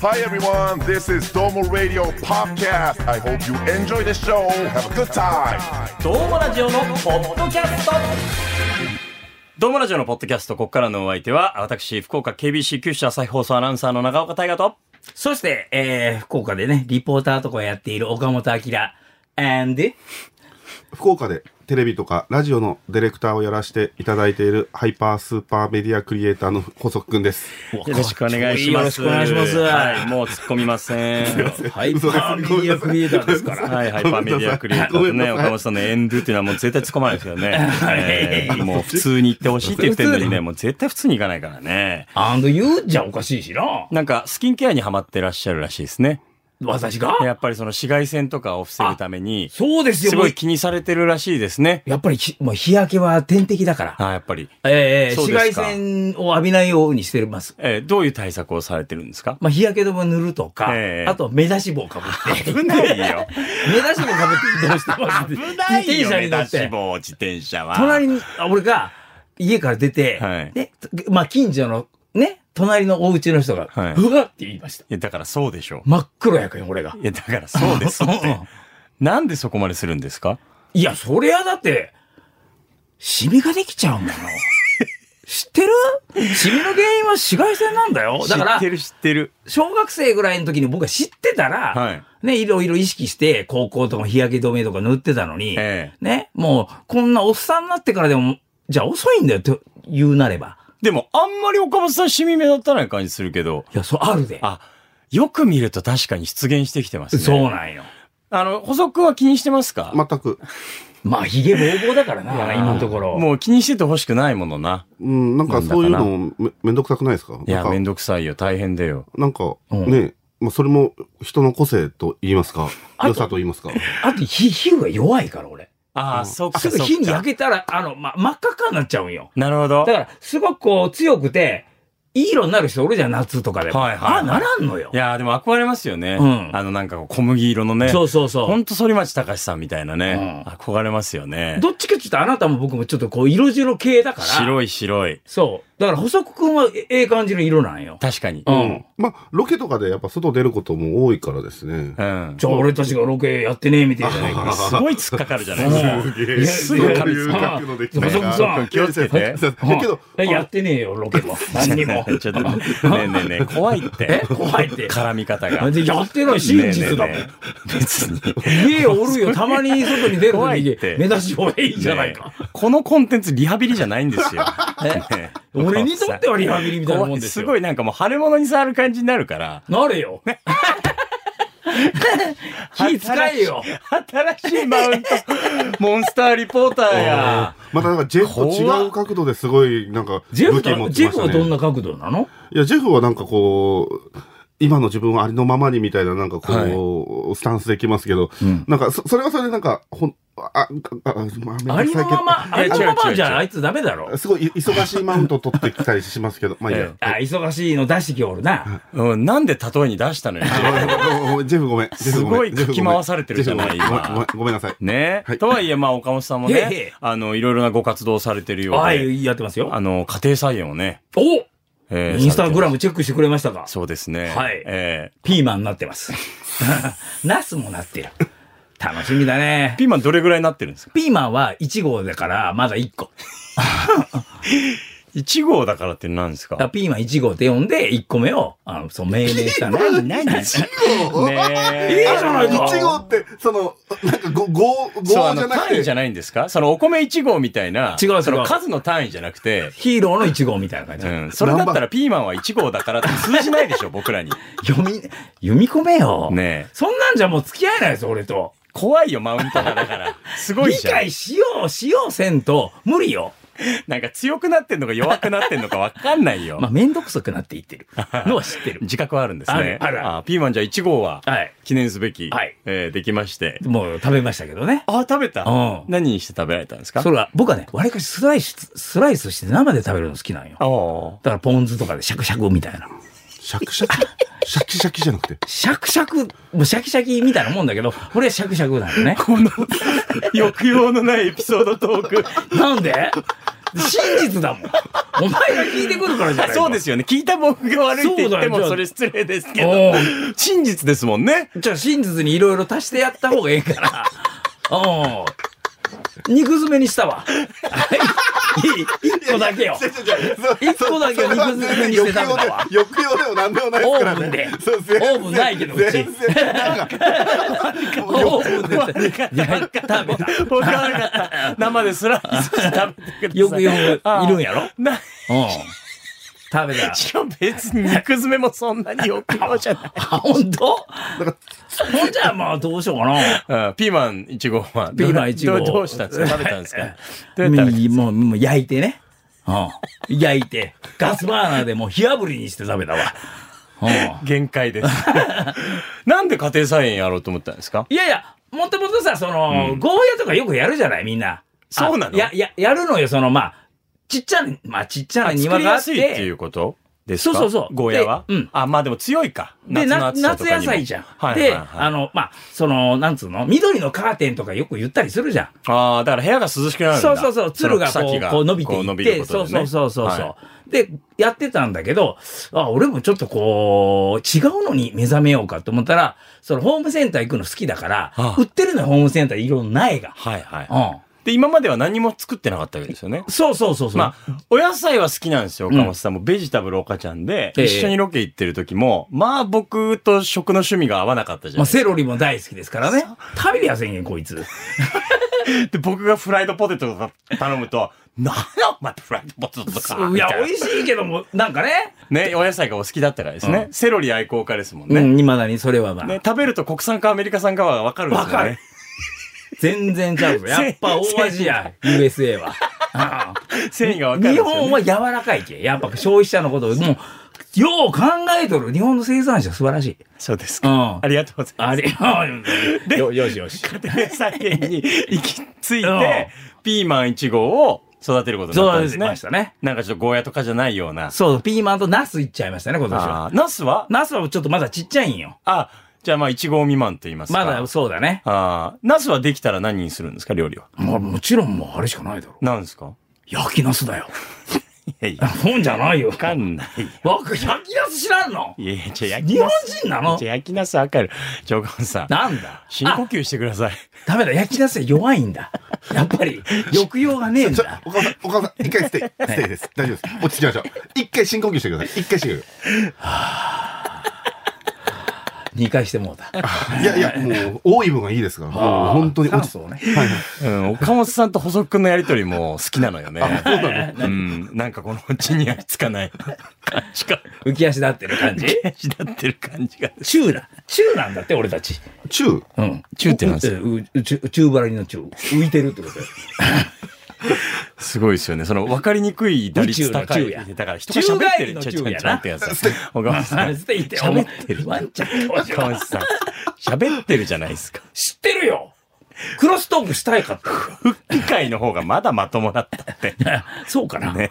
Hi everyone, this is Domo Radio Podcast. I hope you enjoy the show. Have a good time. どうもラジオのポッドキャストどうもラジオのポッドキャスト、ここからのお相手は、私、福岡 KBC 九州朝日放送アナウンサーの長岡大河と、そして、えー、福岡でね、リポーターとかやっている岡本明。and, 福岡でテレビとかラジオのディレクターをやらせていただいているハイパースーパーメディアクリエイターの細くんです。よろしくお願いします。よろしくお願いしますはい、もう突っ込みません。ハイパーメディアクリエイターですから。はい、ハイパーメディアクリエイターとね、岡本さんのエンドゥっていうのはもう絶対突っ込まないですよね。えーもう普通に言ってほしいって言ってるのにね、もう絶対普通にいかないからね。アンド言うじゃおかしいしな。なんか、スキンケアにハマってらっしゃるらしいですね。私が？やっぱりその紫外線とかを防ぐために、そうですよ。すごい気にされてるらしいですね。やっぱりひ、もう日焼けは天敵だから。あやっぱり。ええそう紫外線を浴びないようにしてます。えーどういう対策をされてるんですか？まあ、日焼け止め塗るとか、ええあと目出し帽かぶって。危ないよ。目出し帽かぶって移動してます。危ない自転よ、目出車に乗って。し帽、自転車は。隣に、あ俺が家から出て、はいで、まあ近所のね、隣のお家の人が、はいうわって言いました。いや、だからそうでしょ。真っ黒やかんよ、俺が。いや、だからそうですっうんて。なんでそこまでするんですか？いや、そりゃだって、シミができちゃうもの。知ってる？シミの原因は紫外線なんだよ。だから知って、る知ってる。小学生ぐらいの時に僕は知ってたら、はいね、いろいろ意識して、高校とか日焼け止めとか塗ってたのに、ええね、もう、こんなおっさんになってからでも、じゃあ遅いんだよと言うなれば。でも、あんまり岡本さんシミ目立たない感じするけど、いや、そう、あるで。あ、よく見ると確かに出現してきてますね。そうなんよ。あの、補足は気にしてますか？全く。まあ、髭ぼうぼうだからな、今のところ。もう気にしててほしくないものな。うん、なんかそういうのめめんどくさくないですか？いや、めんどくさいよ。大変だよ。なんか、うんね、まあそれも人の個性と言いますか、良さと言いますか。あと、皮皮膚が弱いから、俺。ああ、そっかすぐ。火に焼けたら、あの、ま、真っ赤っかになっちゃうんよ。なるほどだ。から、すごくこう、強くて、いい色になる人おるじゃん、夏とかでも。はいはいはいあ、ならんのよい。やーでも憧れますよね。うんあのなんかこう小麦色のね。そうそうそうほんと反町隆史さんみたいなね。憧れますよね。どっちかって言ったらあなたも僕もちょっとこう、色白系だから。白い白い。そう。だから、細くくんはえええ感じの色なんよ。確かに。うん。まあ、ロケとかでやっぱ外出ることも多いからですね。うん。じゃあ、俺たちがロケやってねえみたいじゃないか。すごい突っかかるじゃないですか。すげえ。すぐ噛みつくそういう角度で細くさん気をつけて。だけど、えやってねえよ、ロケも。何にも。ちょっと、ねえねえねえ、怖いって。怖いって。絡み方が。でやってない真実だもん別に。家おるよ。たまに外に出るときに怖いって目出し方がいいじゃないか。このコンテンツリハビリじゃないんですよ。ねえ俺にとってはリハビリみたいなもんですよ。すごいなんかもう腫れ物に触る感じになるから。なれよ。気使えよ。新しいマウント。モンスターリポーターや。またなんかジェフと違う角度ですごい、なんか、ジェフ武器持ってましたね。フはどんな角度なのいや、ジェフはなんかこう、今の自分はありのままにみたいな、なんかこう、スタンスできますけど、なんかそ、それはそれでなんか、ほん、あ、あ、あ、まあ、ありのまま、ありのままじゃあいつダメだろ。すごいい忙しいマウント取ってきたりしますけど、まあいいやえ。あ、忙しいの出してきおるな。うん、なんで例えに出したのよ。ジェフごめん。すごいかき回されてるじゃないジェフごめん今ごめんごめんなさい。ね、はいとはいえ、まあ、岡本さんもねえ、あの、いろいろなご活動をされてるようで、はい、やってますよ。あの、家庭菜園をね、おえーインスタグラムチェックしてくれましたか？そうですね。はいえピーマンになってます。ナスもなってる。楽しみだねー。ピーマンどれぐらいになってるんですか？ピーマンは1号だから、まだ1個。?1 号だからって何ですか？ピーマン1号って呼んで、1個目を、あの、そう、命名したの。何？何？ねいいじゃないか1号って、その、なんか、ご、ご、ごじそう、あの、ゃなくて単位じゃ、ないんですか？そのお米1号みたいな、違う違うその数の単位じゃなくて、ヒーローの1号みたいな感じ。うん、それだったらピーマンは1号だからって通じないでしょ、僕らに。読み、読み込めよ。ねえ。そんなんじゃもう付き合えないです、俺と。怖いよ、マウントがだから。すごい理じゃん。解しよう、しようせんと、無理よ。なんか強くなってんのか弱くなってんのかわかんないよ。まあ、めんどくさくなっていってる のは知ってる。自覚はあるんですね。あるあるピーマンじゃあ1号ははい。記念すべき、はいえーできまして。もう食べましたけどね。あ、食べた？うん何にして食べられたんですか？それは、僕はね、わりかしスライス、スライスして生で食べるの好きなんよ。ああ。だからポン酢とかでシャクシャクみたいな。シャクシャキ シャキシャキじゃなくて。シャクシャク、もうシャキシャキみたいなもんだけど、これはシャクシャクなのね。この抑揚のないエピソードトーク。なんで？真実だもん。お前が聞いてくるからじゃないかそうですよね。聞いた僕が悪いって言ってもそれ失礼ですけおどう。真実ですもんね。じゃあ真実にいろいろ足してやった方がええから。うん。肉詰めにしたわ。一個だけよ。一個だけ肉詰めにして食べたわ。抑揚でもなんでもないですからね。オーブンでオーブンないけどうちオーブンで食べた。僕が悪かった。生でスライス食べてください。よくよくいるんやろなうん。食べた。しかも別に肉詰めもそんなによくよじゃない。あ、本当？ほんじゃあまあどうしようかな。うんピーマン1号は。ピーマン1号どうどうしたんですか？食べたんですか？どうやったらもう、もう焼いてね。うん。焼いて、ガスバーナーでもう火炙りにして食べたわ。うん。限界です。なんで家庭菜園やろうと思ったんですか？いやいや、もともとさ、その、ゴーヤとかよくやるじゃない、みんな。そうなの？あや、や、やるのよ、その、まあ、ちっちゃな、まあ、ちっちゃな庭があっやすいっていて、うこと？ですか？そうそうそう。ゴーヤは？でうん。あ、まあでも強いか。で、夏とかにも。野菜じゃん。はいはいはい、で、あの、まあ、その、なんつうの、緑のカーテンとかよく言ったりするじゃん。ああ、だから部屋が涼しくなるんだ。そうそうそう、つるがこう、こう伸びていって、ね。そうそうそうそう。はで、やってたんだけど、あ、俺もちょっとこう、違うのに目覚めようかと思ったら、そのホームセンター行くの好きだから、ああ。売ってるのよ、ホームセンター。いろんな苗が。はいはい。うん。で、今までは何も作ってなかったわけですよね。そうそうそうそう。まあ、お野菜は好きなんですよ、岡本さんも。ベジタブル岡ちゃんで、ええ一緒にロケ行ってる時も、まあ僕と食の趣味が合わなかったじゃまあ。セロリも大好きですからね。食べりゃせんやん、こいつ。で、僕がフライドポテト頼むと、なんだお前フライドポテトとか。いや、美味しいけども、なんかね。ね、お野菜がお好きだったからですね。セロリ愛好家ですもんね。うん、未だにそれはまあ。ね、食べると国産かアメリカ産かはわかるんですよね。わかる全然ちゃうぞ。やっぱ大味や、USA は。繊維がわかるんです日。本は柔らかいけ。やっぱ消費者のことを、もう、よう考えとる。日本の生産者素晴らしい。そうですか。うん。ありがとうございます。あれ、よ、よしよし。家庭菜園に行き着いうんて、ピーマン1号を育てることになったんですね。そうしましたねなんかちょっとゴーヤとかじゃないような。そう、ピーマンとナスいっちゃいましたね、今年は。ナスは？ナスはちょっとまだちっちゃいんよ。あ、じゃあまあ1号未満と言いますか。まだそうだね。ああ、ナスはできたら何にするんですか、料理は？まあもちろんもうあれしかないだろ。何ですか？焼きナスだよ。いやいや、本じゃないよ。わかんない。わか、焼きナス知らんの？いやいや、じゃあ焼き日本。人なの？じゃあ焼きナスわかる。ジョンさん。なんだ？あ、深呼吸してください。ダメだ、焼きナスは弱いんだ。やっぱり、抑揚がねえんちょだ。お母さん、お母さん、一回ステイ、ステイです。大丈夫です。落ち着きましょう。一回深呼吸してください。一回してく 二回してもうた。い。いやいや、もう、多い分がいいですから。もう、本当に落ち着そうね。はいはい。うん、岡本さんと細くんのやりとりも好きなのよね。うん、なんかこの地にはつかない 感じが、浮き足立ってる感じ？しだってる感じが。チューだ。チューなんだって、俺たち。チュー？うん。チューってなんですかううう宙宙払いの宙。浮いてるってことよ。すごいですよね。その分かりにくい打率高い。だから人が喋ってる。ちょちょちょ待ってください。岡本さん。喋ってる。ワンちゃん岡本さん。喋ってるじゃないですか。知ってるよクロストークしたいかったよ。復帰会の方がまだまともだったって。そうかな。ね。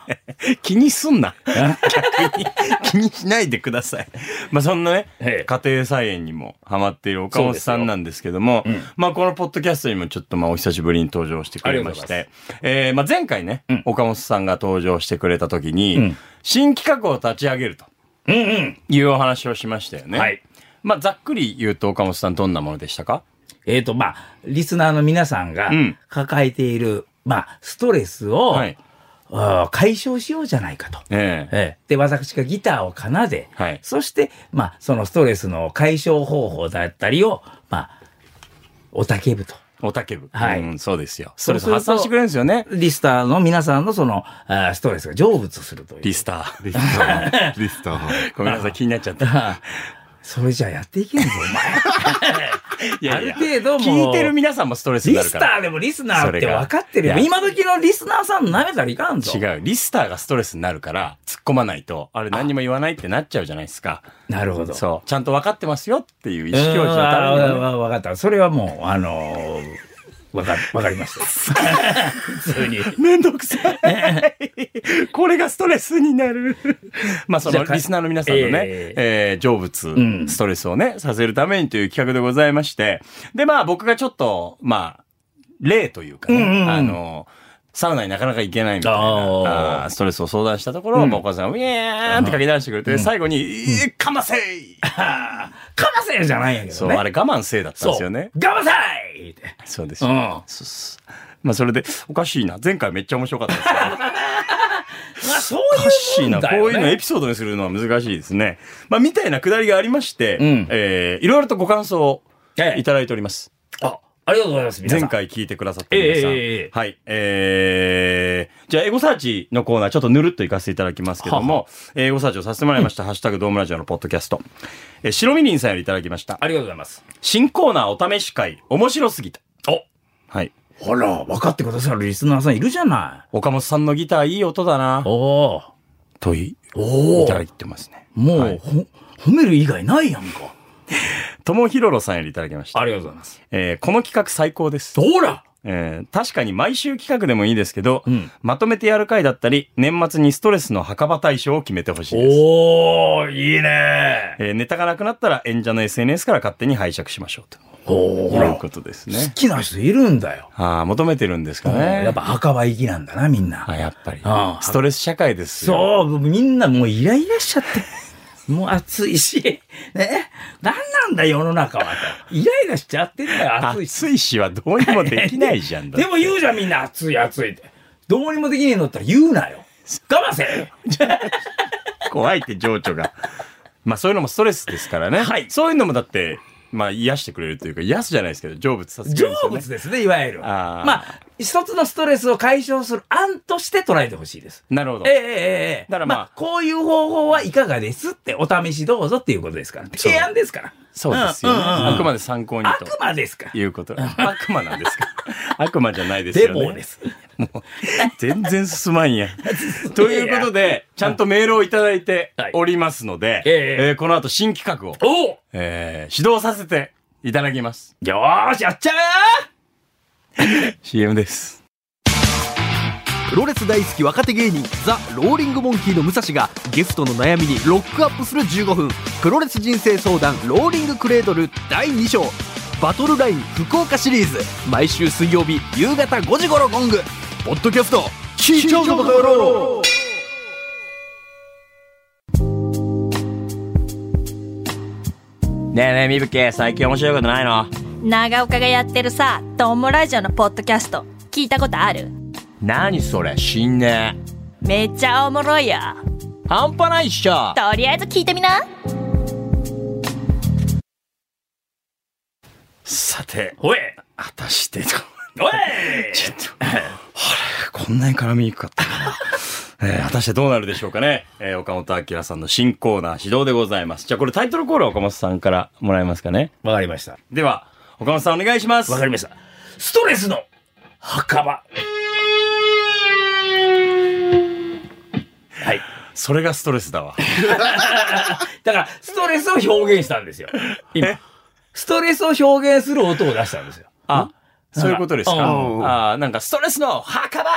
気にすんな。逆に 気にしないでください。まあそんなね、ええ家庭菜園にもハマっている岡本さんなんですけども、うんまあこのポッドキャストにもちょっとまあお久しぶりに登場してくれまして、えーまあ前回ね、うん岡本さんが登場してくれた時に、うん新企画を立ち上げるとうんうん。いうお話をしましたよね。はい。まあざっくり言うと岡本さんどんなものでしたか？えっ、と、まあ、リスナーの皆さんがうん抱えている、まあ、ストレスを、はい。解消しようじゃないかと。ええええで、私がギターを奏で、はいそして、まあ、そのストレスの解消方法だったりを、まあ、おたけぶと。おたけぶ。はいうん、そうですよ。ストレスそうすると発散してくれるんですよね。リスターの皆さんのその、あーストレスが成仏するという。リスター。リスター。リスター。ごめんなさい、気になっちゃった。あそれじゃやっていけんぞ、お前。ある程度もう聞いてる皆さんもストレスにリスタなるから。ーでもリスナーって分かってるよ。今時のリスナーさん舐めたらいかんぞ。違う。リスターがストレスになるから、突っ込まないと、あれ何にも言わないってなっちゃうじゃないですか。なるほど。そう。ちゃんと分かってますよっていう意思うん表示のためにはねわわかった。それはもう、あのー、わか、わかりました。普通に。めんどくさい。これがストレスになる。まあそのリスナーの皆さんのね、ええー成仏、んストレスをね、させるためにという企画でございまして、でまあ僕がちょっと、まあ、例というかね、うんうんうんあの、サウナになかなか行けないみたいなあストレスを相談したところ、まあお母さんがウィーンって書き出してくれて、最後に、えーかませい かませじゃないんやけそう、どね。あれ我慢せいだったんそう。ですよね。我慢さいって。そうですよ。うん。まそまあそれで、おかしいな。前回めっちゃ面白かったですけど。あ、そうおかしいうな。いもんだよ、ね。こういうのエピソードにするのは難しいですね。まあみたいなくだりがありまして、うんえーいろいろとご感想をええいただいております。あ、ありがとうございます。皆さん前。回聞いてくださってる皆さん。ええええはい。えー、じゃあ、エゴサーチのコーナー、ちょっとぬるっと行かせていただきますけども、えーエゴサーチをさせてもらいました、ハッシュタグドームラジオのポッドキャスト。えー、白みりんさんよりいただきました。ありがとうございます。新コーナーお試し会、面白すぎた。おはい。ほら、分かってくださるリスナーさんいるじゃない。岡本さんのギターいい音だな。おー。とい、おー。いただいてますね。もう、はいほ、褒める以外ないやんか。ともひろろさんよりいただきました。ありがとうございます。えーこの企画最高です。ほらえー確かに毎週企画でもいいですけど、うんまとめてやる回だったり、年末にストレスの墓場対象を決めてほしいです。おー、いいねえーネタがなくなったら演者の SNS から勝手に拝借しましょうという好ことですね。きな人いるんだよ。ああ、求めてるんですかね。やっぱ墓場行きなんだな、みんな。あやっぱりあ。あストレス社会ですよ。そう、みんなもうイライラしちゃって。もう暑いし、ね？なんなんだ世の中はと。イライラしちゃってんだよ、暑いし。暑いしはどうにもできないじゃんだ でも言うじゃん、みんな暑い暑いって。どうにもできねえのったら言うなよ。我慢せ怖いって情緒が。まあそういうのもストレスですからね。はいそういうのもだって、まあ癒してくれるというか、癒すじゃないですけど、成仏させてくれ成るね。仏ですね、いわゆる。ああまあ、一つのストレスを解消する案として捉えてほしいです。なるほどええ。ええええだからまあこういう方法はいかがですって、お試しどうぞっていうことですから。提案ですから。そうですよね。うんうんうんあくまで参考にと。悪魔ですかいうこと。悪魔なんですか 悪魔じゃないですよね。デモです。全然進まんや。ということで、ちゃんとメールをいただいておりますので、えええーこの後新企画を、おおえー指導させていただきます。よーし、やっちゃうよ CM です。プロレス大好き若手芸人ザ・ローリングモンキーの武蔵がゲストの悩みにロックアップする15分。プロレス人生相談ローリングクレードル第2章。バトルライン福岡シリーズ。毎週水曜日夕方5時頃ゴング。ポッドキャスト聞いちゃうぞバカ野郎ねえねえ、みぶけ、最近面白いことないの？長岡がやってるさ、トモラジオのポッドキャスト、聞いたことある？何それ、死んねめっちゃおもろいよ。半端ないっしょとりあえず聞いてみな。さて、おい果たしてと。おいちょっと、あれ、こんなに絡みにくかったかな。えー果たしてどうなるでしょうかね。えー岡本明さんの新コーナー指導でございます。じゃあこれタイトルコールは岡本さんからもらえますかね。わかりました。では、岡本さんお願いします。わかりました。ストレスの墓場。はい。それがストレスだわ。だから、ストレスを表現したんですよ。今。ストレスを表現する音を出したんですよ。あ、そういうことですか？うんあーなんかストレスの墓場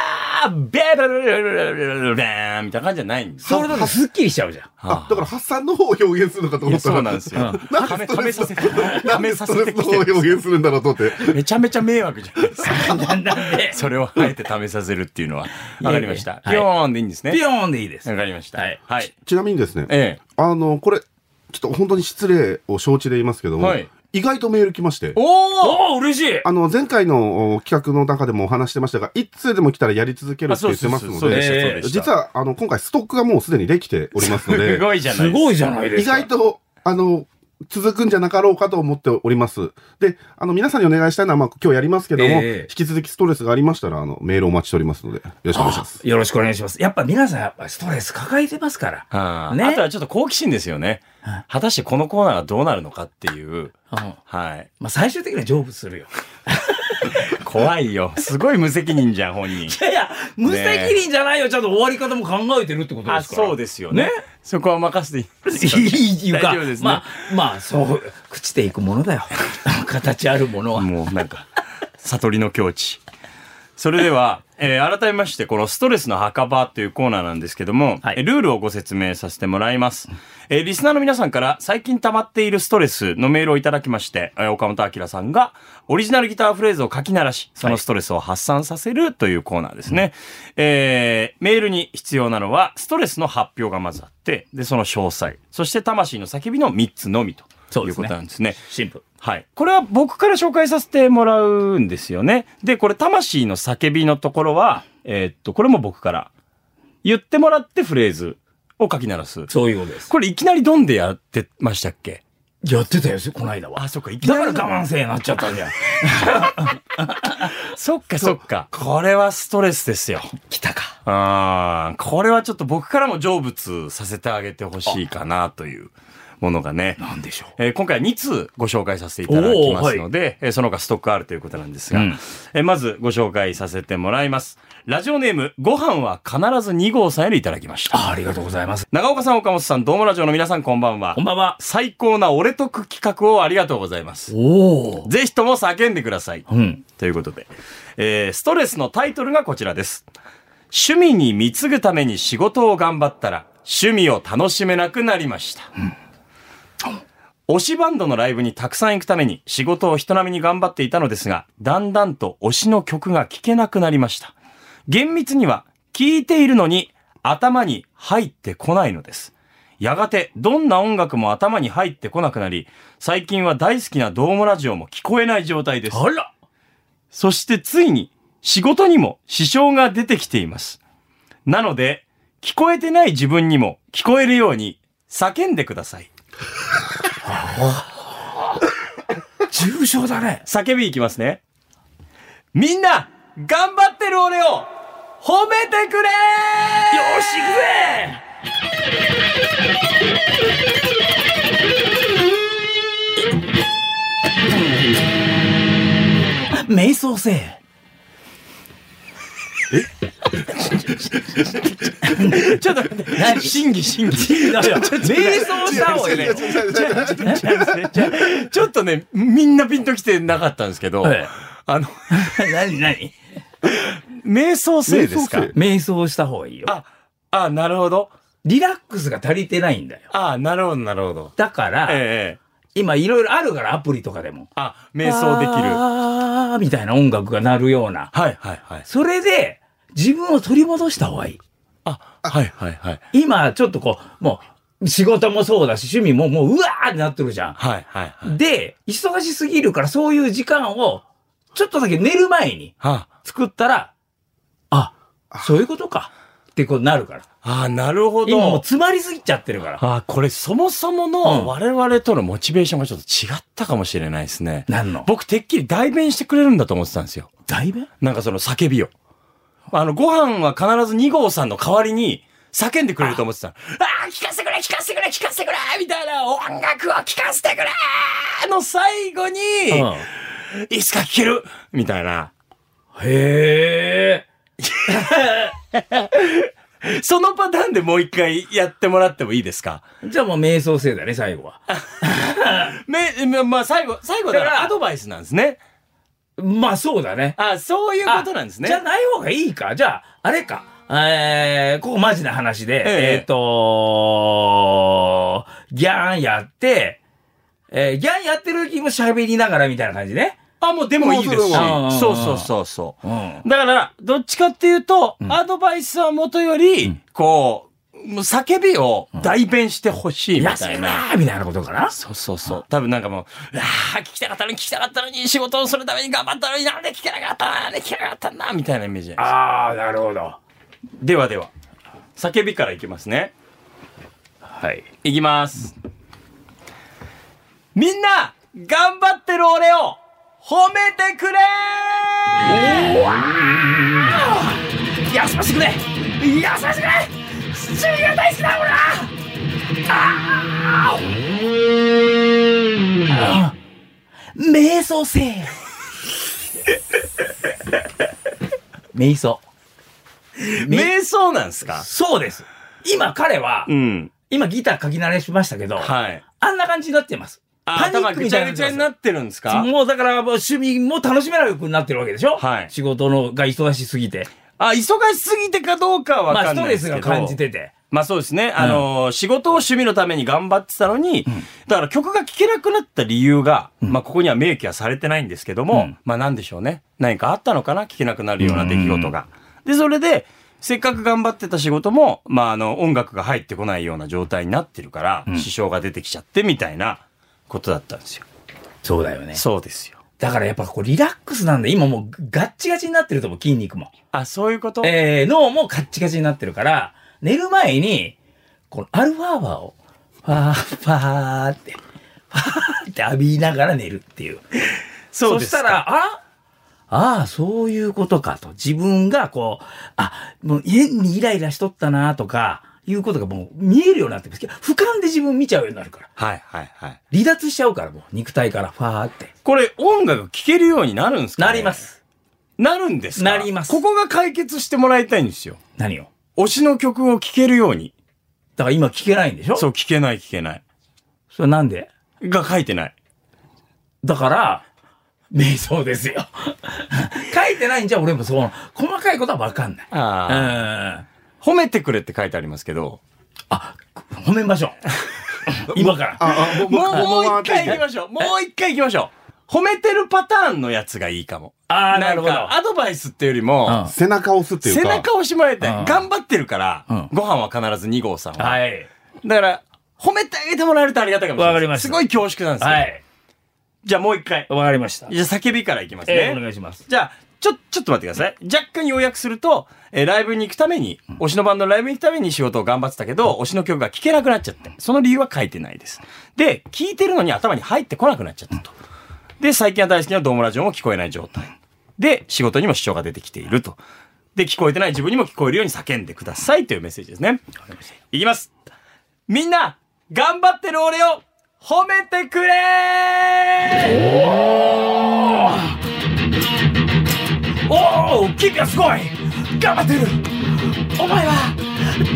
ベーベーベーベーベーベーベーみたいな感じじゃないんですそれだとスッキリしちゃうじゃん。あ、だから発散の方を表現するのかと思ったら。そうなんですよ。なんでめさせて、なんでストレスの方をて表現するんだろうと思って。めちゃめちゃ迷惑じゃないですか。なんで、それをあえて試させるっていうのは。わかりました。ピョーンでいいんですね。ピヨーンでいいです。わかりました。はいはい。ちなみにですね、えあの、これ、ちょっと本当に失礼を承知で言いますけども、はい意外とメール来ましてえ。、おお嬉しいあの、前回のお企画の中でもお話してましたが、いつでも来たらやり続けるって言ってますのそうで。実は、あの、今回ストックがもうすでにできておりますのすで、ごいじゃないすごいじゃないです意か。外と、あの、続くんじゃなかろうかと思っております。で、あの、皆さんにお願いしたいのは、まあ、今日やりますけども、ええ引き続きストレスがありましたら、あの、メールお待ちしておりますので、よろしくお願いします。よろしくお願いします。やっぱ皆さんやっぱストレス抱えてますから。あ,、ねあとはちょっと好奇心ですよねはい。果たしてこのコーナーがどうなるのかっていう。うん。はい。まあ最終的には成仏するよ。怖いよ。すごい無責任じゃん、本人。いやいや、無責任じゃないよ。ちゃんと終わり方も考えてるってことであ、すから。そうですよね。ねそこは任せていいいいうか、ね。まあ、まあ、そう、朽ちていくものだよ。形あるものは。もうなんか、悟りの境地。それでは、えー改めまして、このストレスの墓場というコーナーなんですけども、はいえールールをご説明させてもらいます。えーリスナーの皆さんから最近溜まっているストレスのメールをいただきまして、えー岡本明さんがオリジナルギターフレーズを書き鳴らし、そのストレスを発散させるというコーナーですね。えーメールに必要なのは、ストレスの発表がまずあって、で、その詳細、そして魂の叫びの3つのみということなんですね。シンプル。はい。これは僕から紹介させてもらうんですよね。で、これ、魂の叫びのところは、えーっと、これも僕から言ってもらってフレーズを書き鳴らす。そういうことです。これいきなりドンでやってましたっけ？やってたよ、この間は。あ、そっか、いきだなり。から我慢せえなっちゃったんじゃん。そっか、そっか。これはストレスですよ。来たか。あーこれはちょっと僕からも成仏させてあげてほしいかなというものがね。なんでしょう。えー今回は2通ご紹介させていただきますので、えーその他ストックあるということなんですが、うんえーまずご紹介させてもらいます。ラジオネーム、ご飯は必ず2号さんよりいただきました。あありがとうございます。長岡さん、岡本さん、ドームラジオの皆さんこんばんは。こんばんは。最高な俺得企画をありがとうございます。おお。ぜひとも叫んでください。うん。ということで、えーストレスのタイトルがこちらです。趣味に貢ぐために仕事を頑張ったら、趣味を楽しめなくなりました。推しバンドのライブにたくさん行くために仕事を人並みに頑張っていたのですが、だんだんと推しの曲が聴けなくなりました。厳密には聴いているのに頭に入ってこないのです。やがてどんな音楽も頭に入ってこなくなり、最近は大好きなドームラジオも聞こえない状態です。あら。そしてついに仕事にも支障が出てきています。なので、聞こえてない自分にも聞こえるように叫んでください。重症だね。叫びいきますね。みんな、頑張ってる俺を褒めてくれよし、行くぜ瞑想せえ。ちょっと待って、審議審議。瞑想した方がいいよ。ちょっとね、みんなピンときてなかったんですけど、ええあの、何何？瞑想性ですか？瞑想した方がいいよ。あ、あ、なるほど。リラックスが足りてないんだよ。あ、なるほど、なるほど。だから、ええ。今いろいろあるから、アプリとかでも。あ、瞑想できる。あーみたいな音楽が鳴るような。はい、はい、はい。それで、自分を取り戻した方がいい。あ、はい、はい、はい。今、ちょっとこう、もう、仕事もそうだし、趣味ももう、うわーってなってるじゃん。はい、はい、はい。で、忙しすぎるから、そういう時間を、ちょっとだけ寝る前には作ったら、あ、そういうことか。ってこうなるから。あ、あなるほど。今もう詰まりすぎちゃってるから。あ、これそもそもうんの我々とのモチベーションがちょっと違ったかもしれないですね。なんの？僕てっきり代弁してくれるんだと思ってたんですよ。代弁？なんかその叫びを。あの、ご飯は必ず2号さんの代わりに叫んでくれると思ってた。ああー、聞かせてくれ、聞かせてくれ、聞かせてくれみたいな、音楽を聞かせてくれの最後に、うん。いつか聴けるみたいな。へえ。そのパターンでもう一回やってもらってもいいですか？じゃあもう瞑想性だね、最後は。め、ままあ最後、最後だからアドバイスなんですね。まあそうだね。あ、そういうことなんですね。じゃない方がいいか。じゃあ、あれか。えー、ここマジな話で、えええっ、とギャンやって、えー、ギャンやってる時も喋りながらみたいな感じね。あ、もうでもいいですし。そうそうそうそう。うん。だから、どっちかっていうと、アドバイスはもとより、こう叫びを代弁してほしいみたいな。みたいなことかな。そうそうそう。多分なんかもう、うわあ、聞きたかったのに聞きたかったのに、仕事をするために頑張ったのになんで聞けなかったな、なんで聞けなかったんだ、みたいなイメージあー、なるほど。ではでは、叫びからいきますね。はい。いきます。みんな、頑張ってる俺を、褒めてくれやさしくねやさしくね趣味が大好きだ俺ああ瞑想せえ瞑想。瞑想なんすか？そうです。今彼は、うん。今ギター書き慣れしましたけど、はい。あんな感じになってます。パニックみたいなぐちゃぐちゃになってるんですか？もうだから趣味も楽しめなくなってるわけでしょ？はい仕事のが忙しすぎて。あ、忙しすぎてかどうかはわまあかストレスんないですけど。が感じてて。まあそうですね。あのー仕事を趣味のために頑張ってたのに、だから曲が聴けなくなった理由が、まあここには明記はされてないんですけども、うんまあなんでしょうね。何かあったのかな？聴けなくなるような出来事が。で、それで、せっかく頑張ってた仕事も、まああの、音楽が入ってこないような状態になってるから、支障が出てきちゃってみたいなことだったんですよ。そうだよね。そうですよ。だからやっぱこうリラックスなんで、今もうガッチガチになってると思う、筋肉も。あ、そういうこと？えー、脳もカッチカチになってるから、寝る前に、このアルファーバーを、ファー、ファーって、ファーって浴びながら寝るっていう。そうですかしたら、あああ、そういうことかと。自分がこう、あ、もう変にイライラしとったなとか、いうことがもう見えるようになってます。俯瞰で自分見ちゃうようになるから。はいはいはい。離脱しちゃうからもう、肉体からファーって。これ音楽聴けるようになるんですか、ね、なりま。す。なるんですか？なりますここが解決してもらいたいんですよ。何を？推しの曲を聴けるように。だから今聞けないんでしょ？そう、聴けない聴けない。それなんで？が書いてない。だから、瞑想ですよ。書いてないんじゃ俺もその、細かいことはわかんない。あうん。褒めてくれって書いてありますけど、あ、褒めましょう。今から。ももうも一回行きましょう。もう一回行きましょう。褒めてるパターンのやつがいいかも。ああ、なるほど。んかアドバイスっていうよりも、うん背中を押すっていうか。背中を押してもらいたい。うん頑張ってるから、うんご飯は必ず2号さんは。はい。だから、褒めてあげてもらえるとありがたいかもしれない。わかりましたすごい恐縮なんですよ。はい。じゃあもう一回。わかりました。じゃあ叫びからいきますね。えーお願いします。じゃあ、ちょ、ちょっと待ってください。若干要約すると、えーライブに行くために、推しのバンドのライブに行くために仕事を頑張ってたけど、推しの曲が聴けなくなっちゃって、その理由は書いてないです。で、聴いてるのに頭に入ってこなくなっちゃったと。で、最近は大好きなドームラジオも聞こえない状態。で、仕事にも支障が出てきていると。で、聞こえてない自分にも聞こえるように叫んでくださいというメッセージですね。いきます。みんな、頑張ってる俺を褒めてくれおお君はすごい。頑張ってる。お前は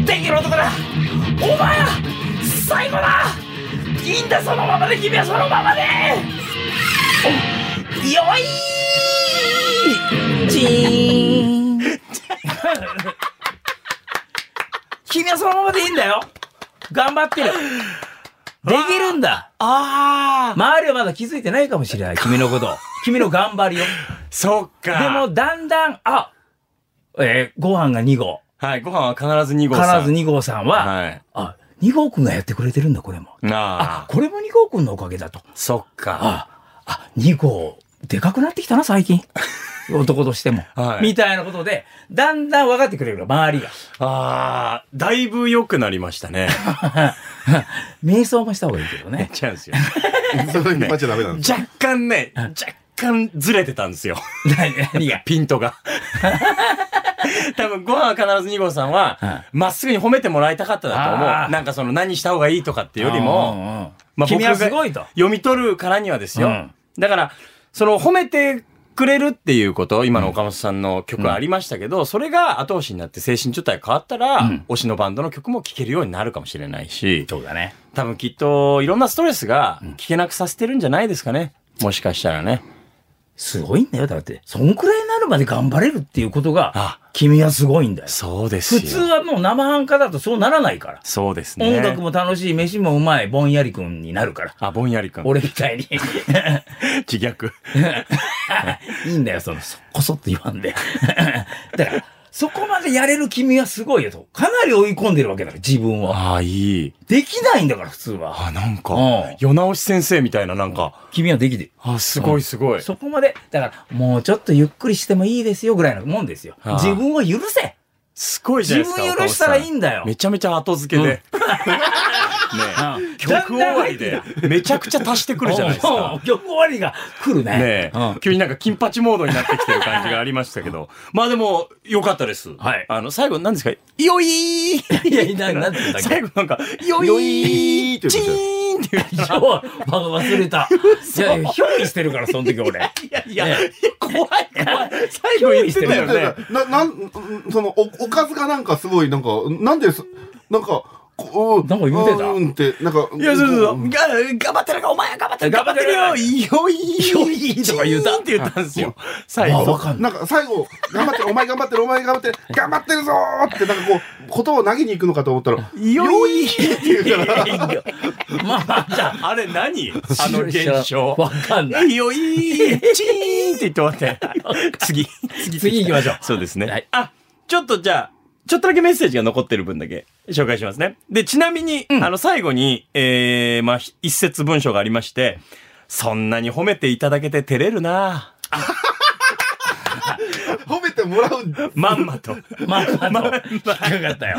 できる男だ。お前は最後だ。いいんだそのままで。君はそのままで。よい。チーン。君はそのままでいいんだよ。頑張ってる。できるんだああ、周りはまだ気づいてないかもしれない君のこと君の頑張りを そっか。でも、だんだん、あ、えーご飯が2合。はい、ご飯は必ず2号必さん。ず2号さんは、はい。あ、2号くんがやってくれてるんだ、これも。ああ、あ、これも2号くんのおかげだと。そっか。あ、あ、2号、でかくなってきたな、最近。男としても。はいみたいなことで、だんだん分かってくれるから、周りが。ああ、だいぶ良くなりましたね。瞑想もした方がいいけどね。違うんですよ。それにっちゃダメなんです。若干ね、若干ずれてたんですよ。何何が？ピントが。多分ご飯は必ず2号さんはは、まっすぐに褒めてもらいたかっただと思う。なんかその何した方がいいとかっていうよりも、まあ君は僕がすごいと。読み取るからにはですよ。うんだから、その褒めてくれるっていうこと、今の岡本さんの曲ありましたけど、それが後押しになって精神状態変わったら、うん推しのバンドの曲も聴けるようになるかもしれないし、そうだね。多分きっといろんなストレスが聴けなくさせてるんじゃないですかね。もしかしたらね。すごいんだよ。だって、そんくらいるまで頑張れるっていうことがあ、君はすごいんだよ。そうですよ。普通はもう生半可だとそうならないから。そうですね。音楽も楽しい、飯もうまい、ぼんやりくんになるから。あ、ぼんやりくん。俺みたいに。自虐。いいんだよ、その、そこそっと言わんで。だから、そこまでやれる君はすごいよと。かなり追い込んでるわけだから、自分を。ああ、いい。できないんだから、普通は。あ、なんかうん、世直し先生みたいな、なんか、君はできてる。あ、すごいすごい。そこまで、だから、もうちょっとゆっくりしてもいいですよ、ぐらいのもんですよ。自分を許せすごいじゃない自ですか。分許したらいいんだよめちゃめちゃ後付けで。ねうん曲終わりで、めちゃくちゃ足してくるじゃないですうんか。曲終わりが来るね。ね急になんか金八モードになってきてる感じがありましたけど。まあでも、良かったです。はいあの、最後何ですか？よいーいや いや、ななんて最後なんか、よいよいーって言ってーンって言ういや忘れた。いやいや、憑依してるから、その時俺。いやいやね、怖い怖い。最後言ってたよね。な、なん、その、お、おかずがなんかすごい、なんか、なんです、なんか、こうなんか言うてた？うんって、なんか。いや、そうそう頑張ってるか、お前頑張ってる頑張ってるよ。いいよ、いいよ、いいとか言うたって言ったんですよ。最あ、後わ。かんない。なんか最後、頑張ってる、お前頑張ってる、お前頑張ってる、頑張ってるぞーって、なんかこう、言葉を投げに行くのかと思ったら、いいよ、いいって言うから、まあまあ、じゃあ、あれ何あの現象。わかんないいいよ、いい。チーンって言って終わって。次。次。次行きましょう。そうですね。はいあ、ちょっとじゃあ、ちょっとだけメッセージが残ってる分だけ紹介しますね。で、ちなみに、あの、最後に、えー、まあ、一節文章がありまして、そんなに褒めていただけて照れるな褒 めてもらうんまんまと。まあまあ、まあ、引っかかったよ。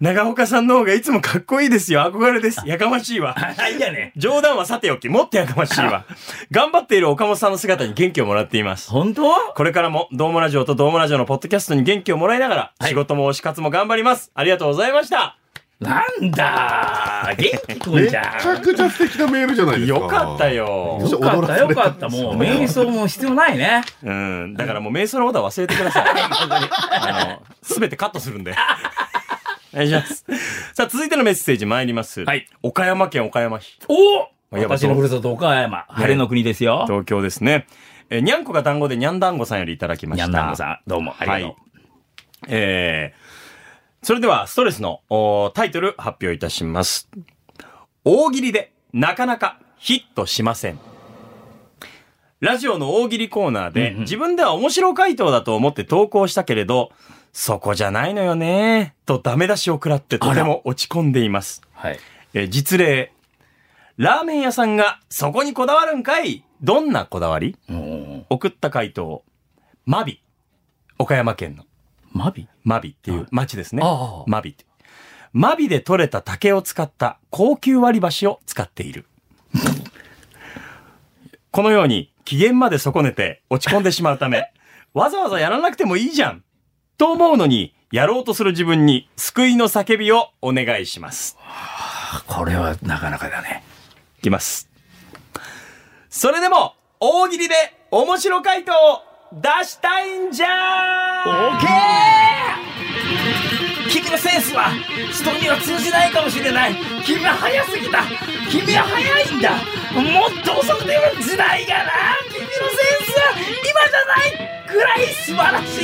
長岡さんの方がいつもかっこいいですよ。憧れです。やかましいわ。はいやね。冗談はさておき、もっとやかましいわ。頑張っている岡本さんの姿に元気をもらっています。本当？これからも、ドームラジオとドームラジオのポッドキャストに元気をもらいながら、はい仕事も推し活も頑張ります。ありがとうございました。なんだ元気くめちんじゃん。ゃくちゃ素敵なメールじゃないですか。よかった。よ。よかった、よかった。もう、瞑想も必要ないね。うん。だからもう瞑想のことは忘れてください。あの、すべてカットするんで。お願いします。さあ、続いてのメッセージ参ります。はい。岡山県岡山市。お私のふるさと岡山。晴れの国ですよ。東京ですね。えーにゃんこが団子でにゃん団子さんよりいただきました。にゃんだんごさん、どうもありがとう。はいえー、それではストレスのおタイトル発表いたします。大喜利でなかなかヒットしません。ラジオの大喜利コーナーで、自分では面白回答だと思って投稿したけれど、そこじゃないのよね、とダメ出しを食らってとても落ち込んでいます。はい。えー実例。ラーメン屋さんがそこにこだわるんかいどんなこだわり？うん送った回答。マビ。岡山県の。マビ？マビっていう町ですね。マビって。マビで採れた竹を使った高級割り箸を使っている。このように機嫌まで損ねて落ち込んでしまうため、わざわざやらなくてもいいじゃんと思うのに、やろうとする自分に救いの叫びをお願いします。これはなかなかだね。いきます。それでも、大喜利で面白回答を出したいんじゃーオーケー！君のセンスは人には通じないかもしれない。君は早すぎた。君は早いんだ。もっと遅くても時代がな。君のセンスは今じゃない。ぐらい素晴らし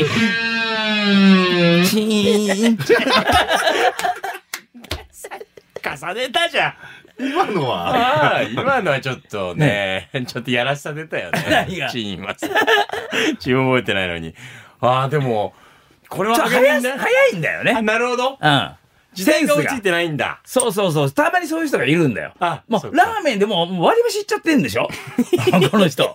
い。チーン。重ねたじゃん今のは、ああ、今のはちょっとね、ちょっとやらしさ出たよね。何が？チーンます。チーン覚えてないのに。ああ、でも、これは早い早いんだよあ、ねなるほど。うん時代が追いついてないんだ。そうそうそう。たまにそういう人がいるんだよ。あそうかラーメンでも割り箸いっちゃってんでしょ？この人。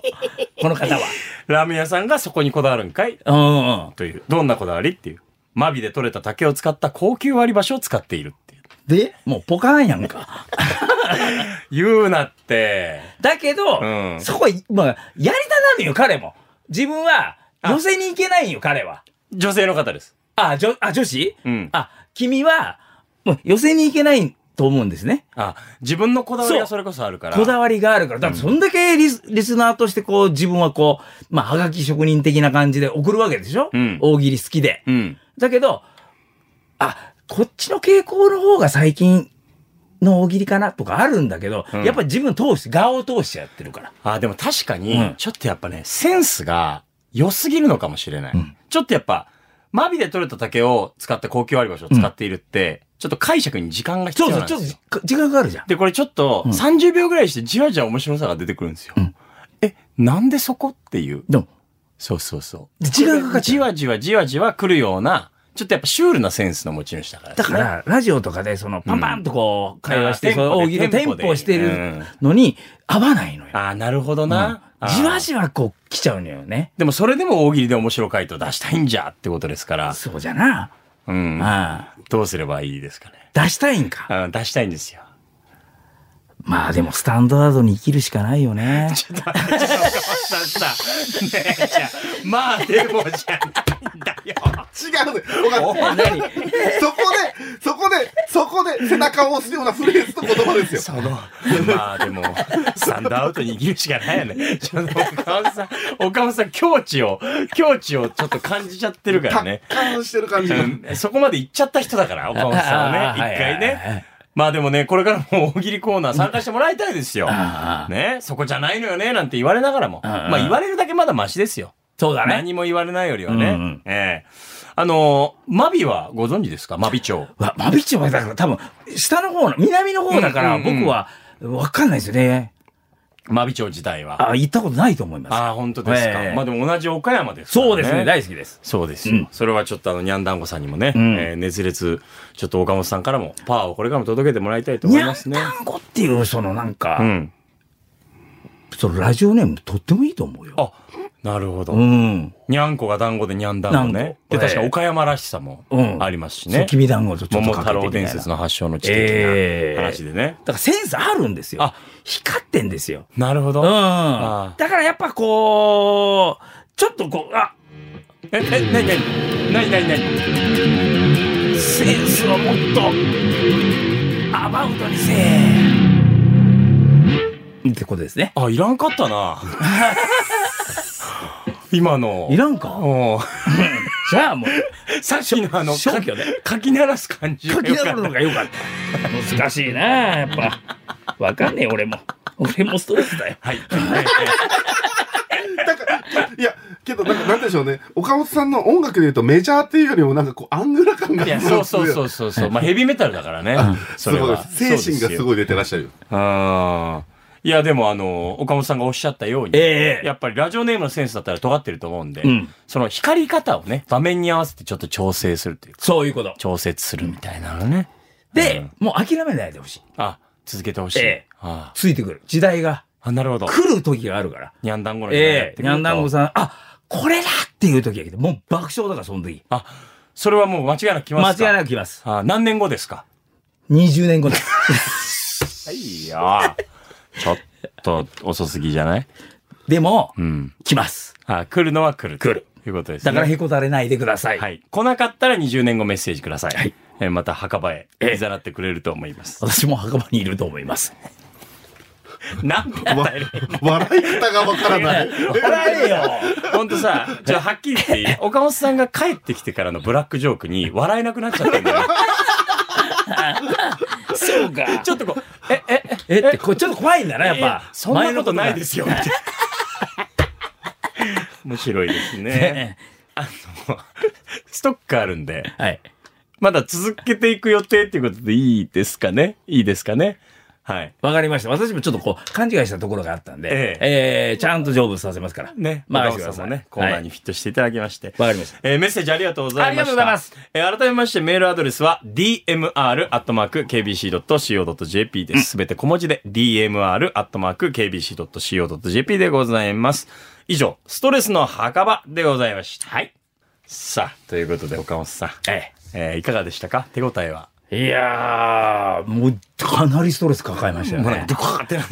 この方は。ラーメン屋さんがそこにこだわるんかい？うんうん。という。どんなこだわりっていう。マビで採れた竹を使った高級割り箸を使っているっていう。で、もうポカーンやんか。言うなって。だけど、うんそこ、まあ、やりたなのよ、彼も。自分は、寄せに行けないよ、彼は。女性の方です。あ、女、あ、女子？うんあ、君は、もう寄せに行けないと思うんですね。あ、自分のこだわりがそれこそあるから。こだわりがあるから。だからそんだけリス,、リスナーとしてこう、自分はこう、まあ、はがき職人的な感じで送るわけでしょ？うん大喜利好きで。うん。だけど、あ、こっちの傾向の方が最近の大喜利かなとかあるんだけど、うんやっぱり自分通して、顔を通してやってるから。あ、でも確かに、うんちょっとやっぱね、センスが良すぎるのかもしれない。うんちょっとやっぱ、マビで取れた竹を使って高級割り箸を使っているって、ちょっと解釈に時間が必そうそう、要なんですよ。ちょっと時間があるじゃん。で、これちょっとうん30秒ぐらいしてじわじわ面白さが出てくるんですよ。うんえ、なんでそこっていう。そうそうそう。時間がかかっちゃう。じわじわじわじわ来るような、ちょっとやっぱシュールなセンスの持ち主だからね。だから、ラジオとかで、その、パンパンとこう、会話して、大喜利のテテンポしてうるんのに、合わないのよ。ああ、なるほどな。あーじわじわこう、来ちゃうのよね。でもそれでも大喜利で面白い回答出したいんじゃってことですから。そうじゃな。うん。ああどうすればいいですかね。出したいんか。うん出したいんですよ。まあでも、スタンダードに生きるしかないよね。さあさ、ねえ、じゃあまあでもじゃないんだよ。違うね。そこで、そこで、そこで、背中を押すようなフレーズと言葉ですよ。その、まあでも、スタンドアウトに生きるしかないよね。ちょっと岡本さん、岡本さん境地を、境地をちょっと感じちゃってるからね。達観してる感じが。うんそこまで行っちゃった人だから、岡本さんはね、一あーはいはい回ね。まあでもね、これからも大喜利コーナー参加してもらいたいですよ。ね、そこじゃないのよね、なんて言われながらも。まあ言われるだけまだマシですよ。そうだね。何も言われないよりはね。うんうんええあのー、マビはご存知ですか？マビ町。わ、マビチはだから多分、下の方の、南の方だから、僕は、わかんないですよね。マビ町自体は。あ、行ったことないと思います。ああ、本当ですか。ええまあでも同じ岡山ですからそうですね、大好きです。そうですよ。うんそれはちょっとあの、ニャンダンゴさんにもね、うんえー熱烈、ちょっと岡本さんからもパワーをこれからも届けてもらいたいと思にゃんいますね。たんこっていう、そのなんか、うん。そのラジオネームとってもいいと思うよ。あ、なるほど。うん。にゃんこが団子でにゃんだんご団ね。子で、確かええ岡山らしさもうんありますしね。君団子とちょっと桃太郎伝説の発祥の地的ええな話でね。だからセンスあるんですよ。あ光ってんですよ。なるほど。うん。あだからやっぱこう、ちょっとこう、あ、え、え、なになになになになにセンスをもっと、アバウトにせえ。ってことですね。あ、いらんかったな。今の。いらんか？おう じゃあもう、さっきのあの、消去で。かき鳴らす感じが書きながらのがよかった。難しいなやっぱ。わかんねえ、俺も。俺もストレスだよ。はい。いや、けどなんかなんでしょうね。岡本さんの音楽で言うとメジャーっていうよりもなんかこうアングラ感がいや、そうそうそうそうそう。まあ、ヘビーメタルだからね。それは。精神がすい。ごい出てらっしゃる。あーいや、でもあの、岡本さんがおっしゃったように、ええやっぱりラジオネームのセンスだったら尖ってると思うんで、うんその光り方をね、場面に合わせてちょっと調整するというか、そういうこと。調節するみたいなのね。で、もう諦めないでほしい。あ、続けてほしい。ええあついてくる。時代があ、なるほど。来る時があるから。にゃんだんごの時代がやっええてくるとンダンゴさん、あ、これだっていう時が来て、もう爆笑だから、その時。あ、それはもう間違いなく来ますか？間違いなく来ます。あ何年後ですか？20年後です。はいよ。ちょっと遅すぎじゃない？でも、うん。来ます。あ、来るのは来る。来る。ということですね。だからへこたれないでください。はい。来なかったら20年後メッセージください。はいえーまた墓場へ、ええいざなってくれると思います。私も墓場にいると思います。なん。笑い方がわからない。笑えよほんとさ、ちょ、はっきり言っていい？岡本さんが帰ってきてからのブラックジョークに笑えなくなっちゃってんだよ。そうか。ちょっとこう、え、って、これちょっと怖いんだな、やっぱ。そんなことないですよ。面白いですね。ね。あの、ストックあるんで、はい。まだ続けていく予定っていうことでいいですかね？いいですかね？はい。わかりました。私もちょっとこう、勘違いしたところがあったんで、えええちゃんと成仏させますから。ね。任岡せてくださんもね、コーナーにフィットしていただきまして。わかりました。えーメッセージありがとうございました。ありがとうございます。えー改めましてメールアドレスは dmr.kbc.co.jp です。すべて小文字で dmr.kbc.co.jp でございます。以上、ストレスの墓場でございました。はい。さあ、ということで岡本さん。ええーいかがでしたか？手応えは？え。いやー、もう、かなりストレス抱えましたよね。ドカーってな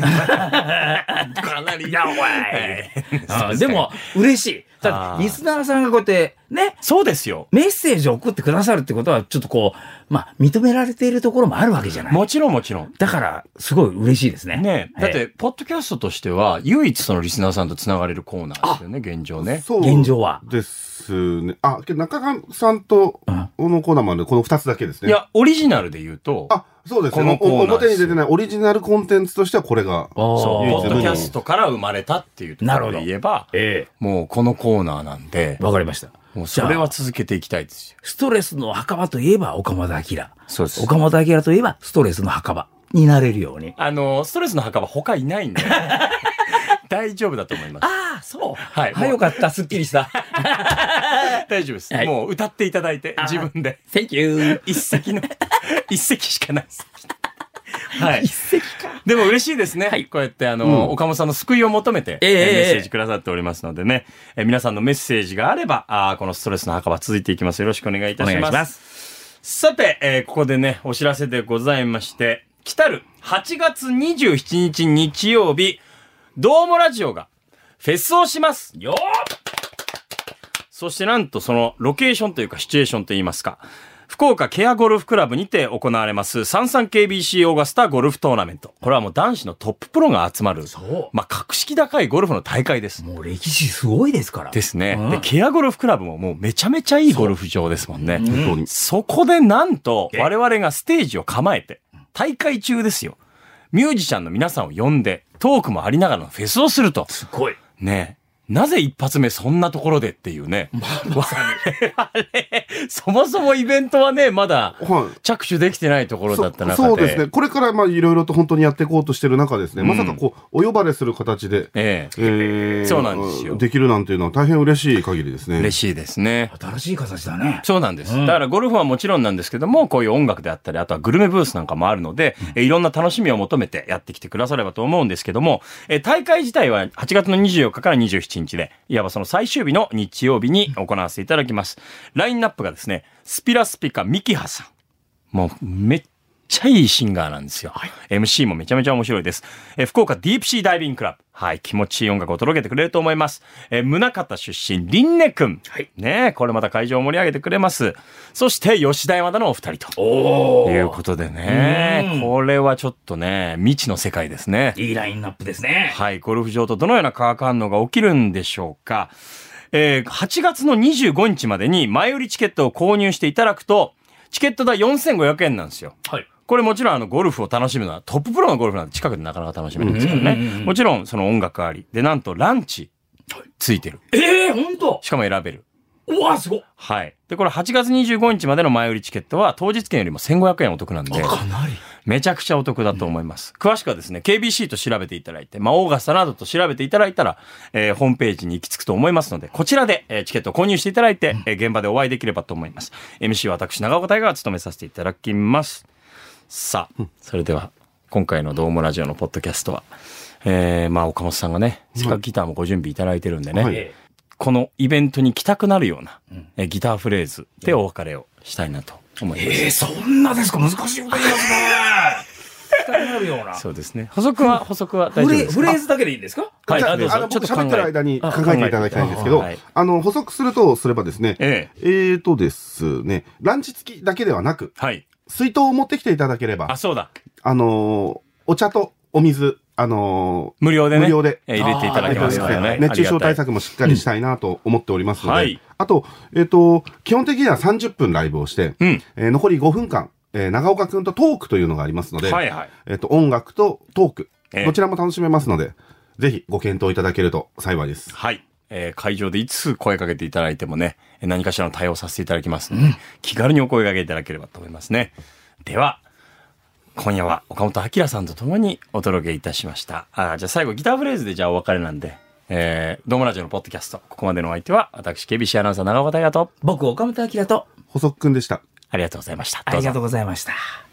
かなり。やばい でも、嬉しい。だあーって、リスナーさんがこうやって、ね、そうですよ。メッセージを送ってくださるってことは、ちょっとこう、まあ、認められているところもあるわけじゃない。もちろんもちろん。だから、すごい嬉しいですね。ねだっえて、ポッドキャストとしては、唯一そのリスナーさんと繋がれるコーナーですよね、現状ね。そう現状はですね。あ、中上さんと、このコーナーまでこの二つだけですね。いや、オリジナルで言うと、あ、そうですね。このコーナーお表に出てないオリジナルコンテンツとしてはこれが。そう、ポッドキャストから生まれたっていうところで言えば、えもうこのコーナーなんでえ、わかりました。もうそれは続けていきたいですよ。ストレスの墓場といえば岡本明。そうです岡本明といえばストレスの墓場になれるように。あの、ストレスの墓場他いないんで、大丈夫だと思います。ああ、そう。はいはい、よかった。すっきりした。大丈夫です。はいもう歌っていただいて、自分で。Thank you. 一席の、一席しかないです。はい。一石か。でも嬉しいですね。はいこうやって、あの、岡本さんの救いを求めて、えええーメッセージくださっておりますのでね、えー皆さんのメッセージがあれば、あーこのストレスの墓場続いていきます。よろしくお願いいたします。お願いしますさて、えーここでね、お知らせでございまして、来たる8月27日日曜日、どうもラジオがフェスをします。よそしてなんとそのロケーションというかシチュエーションといいますか、福岡ケアゴルフクラブにて行われます 33KBC オーガスタゴルフトーナメント。これはもう男子のトッププロが集まる、そうまあ、格式高いゴルフの大会です。もう歴史すごいですから。ですね。うんで、ケアゴルフクラブももうめちゃめちゃいいゴルフ場ですもんね。本当に。そこでなんと我々がステージを構えて、大会中ですよ。ミュージシャンの皆さんを呼んで、トークもありながらのフェスをすると。すごい。ねえ。なぜ一発目そんなところでっていうね。あれ、そもそもイベントはね、まだはい。着手できてないところだった中で。そそうですね。。これからまあいろいろと本当にやっていこうとしてる中ですね、まさかこう、お呼ばれする形で、ええ。えーそうなんですよできるなんていうのは大変嬉しい限りですね。嬉しいですね。新しい形だね。そうなんです。うんだからゴルフはもちろんなんですけども、こういう音楽であったり、あとはグルメブースなんかもあるので、えいろんな楽しみを求めてやってきてくださればと思うんですけども、え大会自体は8月の24日から27日で、いわばその最終日の日曜日に行わせていただきます。ラインナップがですね、スピラスピカミキハさん。もうめっちゃいいシンガーなんですよ。MC もめちゃめちゃ面白いです。えー福岡ディープシーダイビングクラブ。はい、気持ちいい音楽を届けてくれると思います。えー宗像出身、リンネくん。はいねえこれまた会場を盛り上げてくれます。そして、吉田山田のお二人と。おいうことでねう、んこれはちょっとね、未知の世界ですね。いいラインナップですね。はい、ゴルフ場とどのような化学反応が起きるんでしょうか。えー8月の25日までに前売りチケットを購入していただくと、チケット代4500円なんですよ。はい。これもちろんあのゴルフを楽しむのはトッププロのゴルフなんて近くでなかなか楽しめるんですから。ねもちろんその音楽あり。で、なんとランチついてる。ええー、ほんとしかも選べる。うわ、すごっはい。で、これ8月25日までの前売りチケットは当日券よりも1500円お得なんで、かなり。めちゃくちゃお得だと思います。詳しくはですね、KBC と調べていただいて、まあ、オーガスタなどと調べていただいたら、えーホームページに行き着くと思いますので、こちらで、えーチケットを購入していただいて、えー現場でお会いできればと思います。MC は私、長岡大河が務めさせていただきます。さあ、それでは、今回のドームラジオのポッドキャストは、えーまあ、岡本さんがね、せっかくギターもご準備いただいてるんでね、はいえこのイベントに来たくなるような、えーギターフレーズでお別れをしたいなと思います。えー、そんなですか？難しいこと言いますね。使いになるような。そうですね。補足は、補足は大フレ丈夫ですか？フレーズだけでいいんですか？はいあの、ちょっと喋ってる間に考あえていただきたいんですけど、あの、補足するとすればですね、ええ。えーとですね、ランチ付きだけではなく、はい。水筒を持ってきていただければあ、、そうだ。あのーお茶とお水、あの無料でね。無料でえー入れていただけますからね。熱中症対あ策もしっかりしたいなと思っておりますので、はいあと、えっ、と、基本的には30分ライブをして、りがたい。えー残り5分間、えー長岡くんとトークというのがありますのうん。で、はいはい。えっ、と、音楽とトーク、ええどちらも楽しめますので、ぜひご検討いただけると幸いです。はい。えー会場でいつ声かけていただいてもね、えー何かしらの対応させていただきますので、気軽にお声かけいただければと思いますね。では、今夜は岡本明さんと共にお届けいたしました。あーじゃあ最後ギターフレーズでじゃあお別れなんで、えー、ドームラジオのポッドキャスト、ここまでのお相手は、私、KBC アナウンサー長岡大和と、僕、岡本明と、補足くんでした。ありがとうございました。ありがとうございました。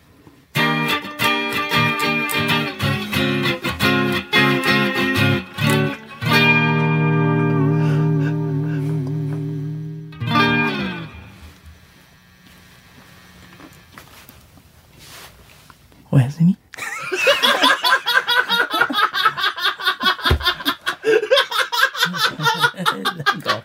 おやすみ。なんか。